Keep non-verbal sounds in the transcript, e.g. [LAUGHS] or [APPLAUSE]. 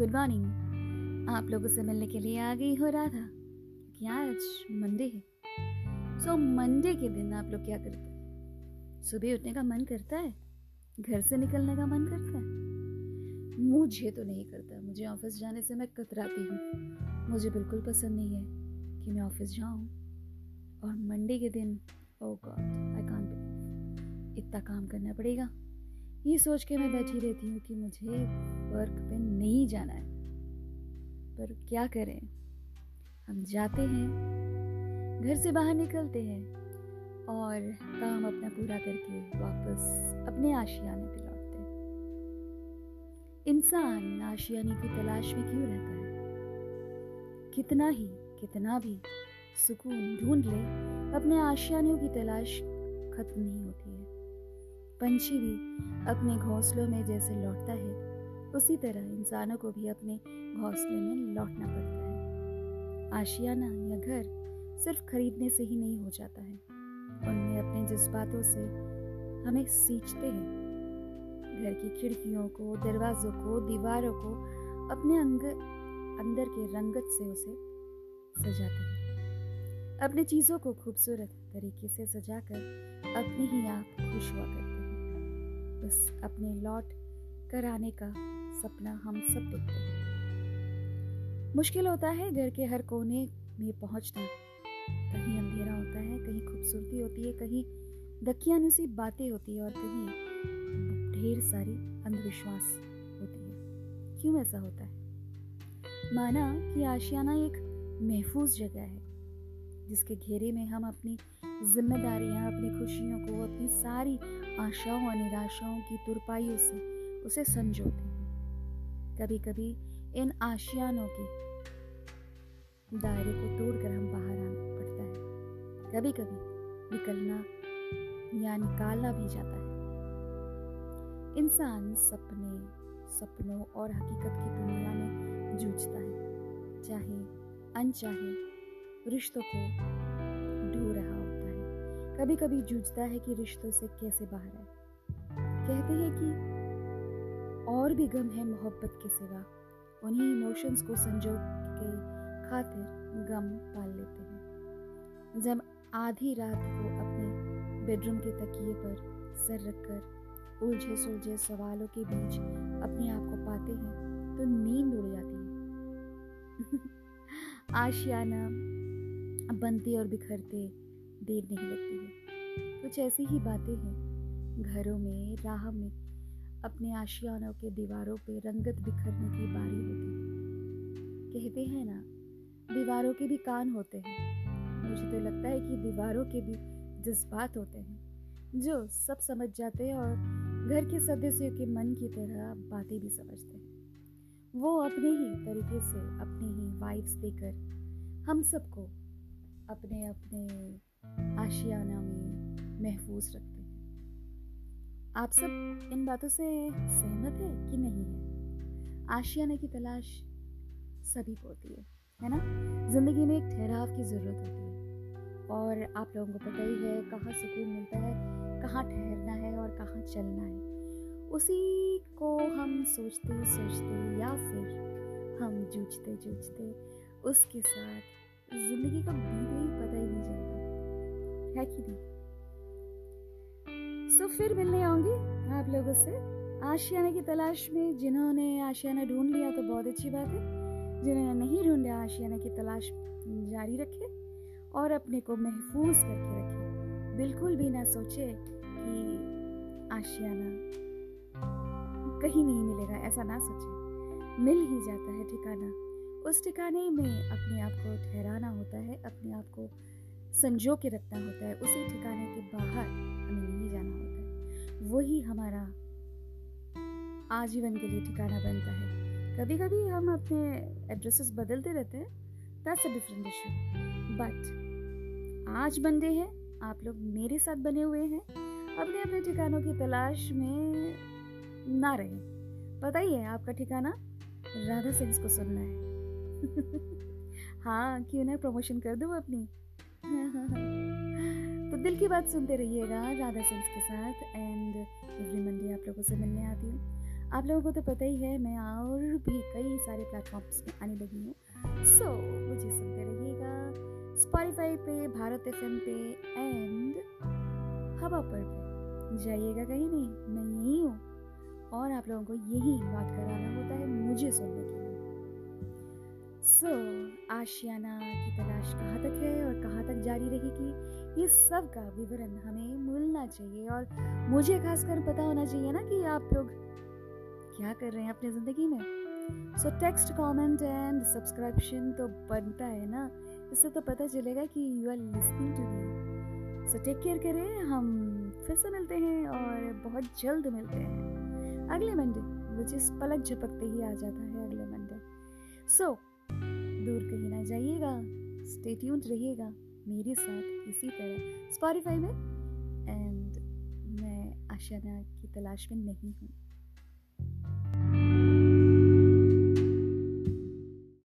Good morning. आप लोगों से मिलने के लिए आ गई हो राधा। कि आज मंडे है? सो so, मंडे के दिन आप लोग क्या करते हैं? सुबह उठने का मन करता है? घर से निकलने का मन करता है? मुझे तो नहीं करता। मुझे ऑफ़िस जाने से मैं कतराती हूँ। मुझे बिल्कुल पसंद नहीं है कि मैं ऑफ़िस जाऊँ। और मंडे के दिन oh God I can't believe इतना काम करना पड़ेगा। ये सोच के मैं बैठी रहती हूँ कि मुझे वर्क पे नहीं जाना है। पर क्या करें? हम जाते हैं, घर से बाहर निकलते हैं और काम अपना पूरा करके वापस अपने आशियाने पे लौटते हैं। इंसान आशियाने की तलाश में क्यों रहता है? कितना ही, कितना भी सुकून ढूंढ ले, अपने आशियानियों की तलाश खत्म नहीं होती है। पंछी भी अपने घोंसलों में जैसे लौटता है उसी तरह इंसानों को भी अपने घोंसले में लौटना पड़ता है। आशियाना या घर सिर्फ़ खरीदने से ही नहीं हो जाता है। उनमें अपने जज्बातों से हमें सींचते हैं। घर की खिड़कियों को, दरवाज़ों को, दीवारों को अपने अंग, अंदर के रंगत से उसे सजाते हैं। अपने चीज़ों को खूबसूरत तरीके से सजाकर अपने ही आप खुश हुआ करते हैं। बस अपने लौट कर आने का सपना हम सब देखते हैं। मुश्किल होता है घर के हर कोने में पहुँचना। कहीं अंधेरा होता है, कहीं खूबसूरती होती है, कहीं दकियानुसी बातें होती है और कहीं ढेर सारी अंधविश्वास होती है। क्यों ऐसा होता है? माना कि आशियाना एक महफूज जगह है, जिसके घेरे में हम अपनी जिम्मेदारियाँ, अपनी खुशियों को, अपनी सारी आशाओं और निराशाओं की तुरपाइयों से उसे संजोते हैं कभी कभी इन आशियानों के दायरे को तोड़कर हम बाहर आना पड़ता है। कभी कभी निकलना या निकालना भी जाता है। इंसान सपने, सपनों और हकीकत की दुनिया में जूझता है, चाहे अनचाहे रिश्तों को ढो रहा होता है। कभी कभी जूझता है कि रिश्तों से कैसे बाहर आए। कहते हैं कि और भी गम है मोहब्बत के सिवा। उन्हीं इमोशंस को संजो के खातिर गम पाल लेते हैं। जब आधी रात को अपने बेडरूम के तकिए पर सर रखकर उलझे सुलझे सवालों के बीच अपने आप को पाते हैं तो नींद उड़ जाती है। [LAUGHS] आशियाना बनते और बिखरते देर नहीं लगती है। कुछ ऐसी ही बातें हैं, घरों में, राह में अपने आशियानों के दीवारों पे रंगत बिखरने की बारी होती है। कहते हैं ना, दीवारों के भी कान होते हैं। मुझे तो लगता है कि दीवारों के भी जज्बात होते हैं, जो सब समझ जाते हैं और घर के सदस्यों के मन की तरह बातें भी समझते हैं। वो अपने ही तरीके से अपने ही वाइब्स देकर हम सबको अपने अपने आशियाना में महफूज रखते आप सब इन बातों से सहमत है कि नहीं है? आशियाने की तलाश सभी को होती है है ना? ज़िंदगी में एक ठहराव की ज़रूरत होती है। और आप लोगों को पता ही है कहाँ सुकून मिलता है, कहाँ ठहरना है और कहाँ चलना है। उसी को हम सोचते सोचते या फिर हम जूझते जूझते उसके साथ ज़िंदगी का बीते ही पता ही नहीं चलता। है कि नहीं? सो फिर मिलने आऊँगी आप लोगों से। आशियाना की तलाश में जिन्होंने आशियाना ढूंढ लिया तो बहुत अच्छी बात है। जिन्होंने नहीं ढूंढा, आशियाना की तलाश जारी रखे और अपने को महफूज करके रखे। बिल्कुल भी ना सोचे कि आशियाना कहीं नहीं मिलेगा, ऐसा ना सोचे। मिल ही जाता है ठिकाना। उस ठिकाने में अपने आप को ठहराना होता है, अपने आप को संजो के रखना होता है। उसी ठिकाने के बाहर हमें नहीं जाना होता। वही हमारा आजीवन के लिए ठिकाना बनता है। कभी कभी हम अपने एड्रेसेस बदलते रहते हैं। That's a different issue but आज बंदे हैं, आप लोग मेरे साथ बने हुए हैं। अपने अपने ठिकानों की तलाश में ना रहे। पता ही है आपका ठिकाना राधा सिंह को सुनना है। [LAUGHS] हाँ क्यों ना प्रमोशन कर दूँ अपनी। [LAUGHS] तो दिल की बात सुनते रहिएगा राधा सिंह के साथ एंड एवरी मंडे आप लोगों से मिलने आती हूँ। आप लोगों को तो पता ही है मैं और भी कई सारे प्लेटफॉर्म्स पे आने लगी हूँ। सो so, मुझे सुनते रहिएगा स्पॉटिफाई पे भारत एफ़ पे एंड हवा पर पे जाइएगा कहीं नहीं मैं यही हूँ। और आप लोगों को यही बात कराना होता है मुझे सुनने सो so, आशियाना की तलाश कहाँ तक है और कहाँ तक जारी रहेगी ये सब का विवरण हमें मिलना चाहिए और मुझे खासकर पता होना चाहिए ना कि आप लोग क्या कर रहे हैं अपनी ज़िंदगी में। So text comment and subscription तो बनता है ना इससे तो पता चलेगा कि you are listening to me so take care करें हम फिर से मिलते हैं और बहुत जल्द मिलते हैं। अगले मंडे विच इस पलक झपकते ही आ जाता है अगले मंडे। सो दूर कहीं ना जाइएगा। स्टे रहिएगा मेरे साथ इसी तरह। स्पॉटिफाई में। एंड मैं आशाना की तलाश में नहीं हूँ।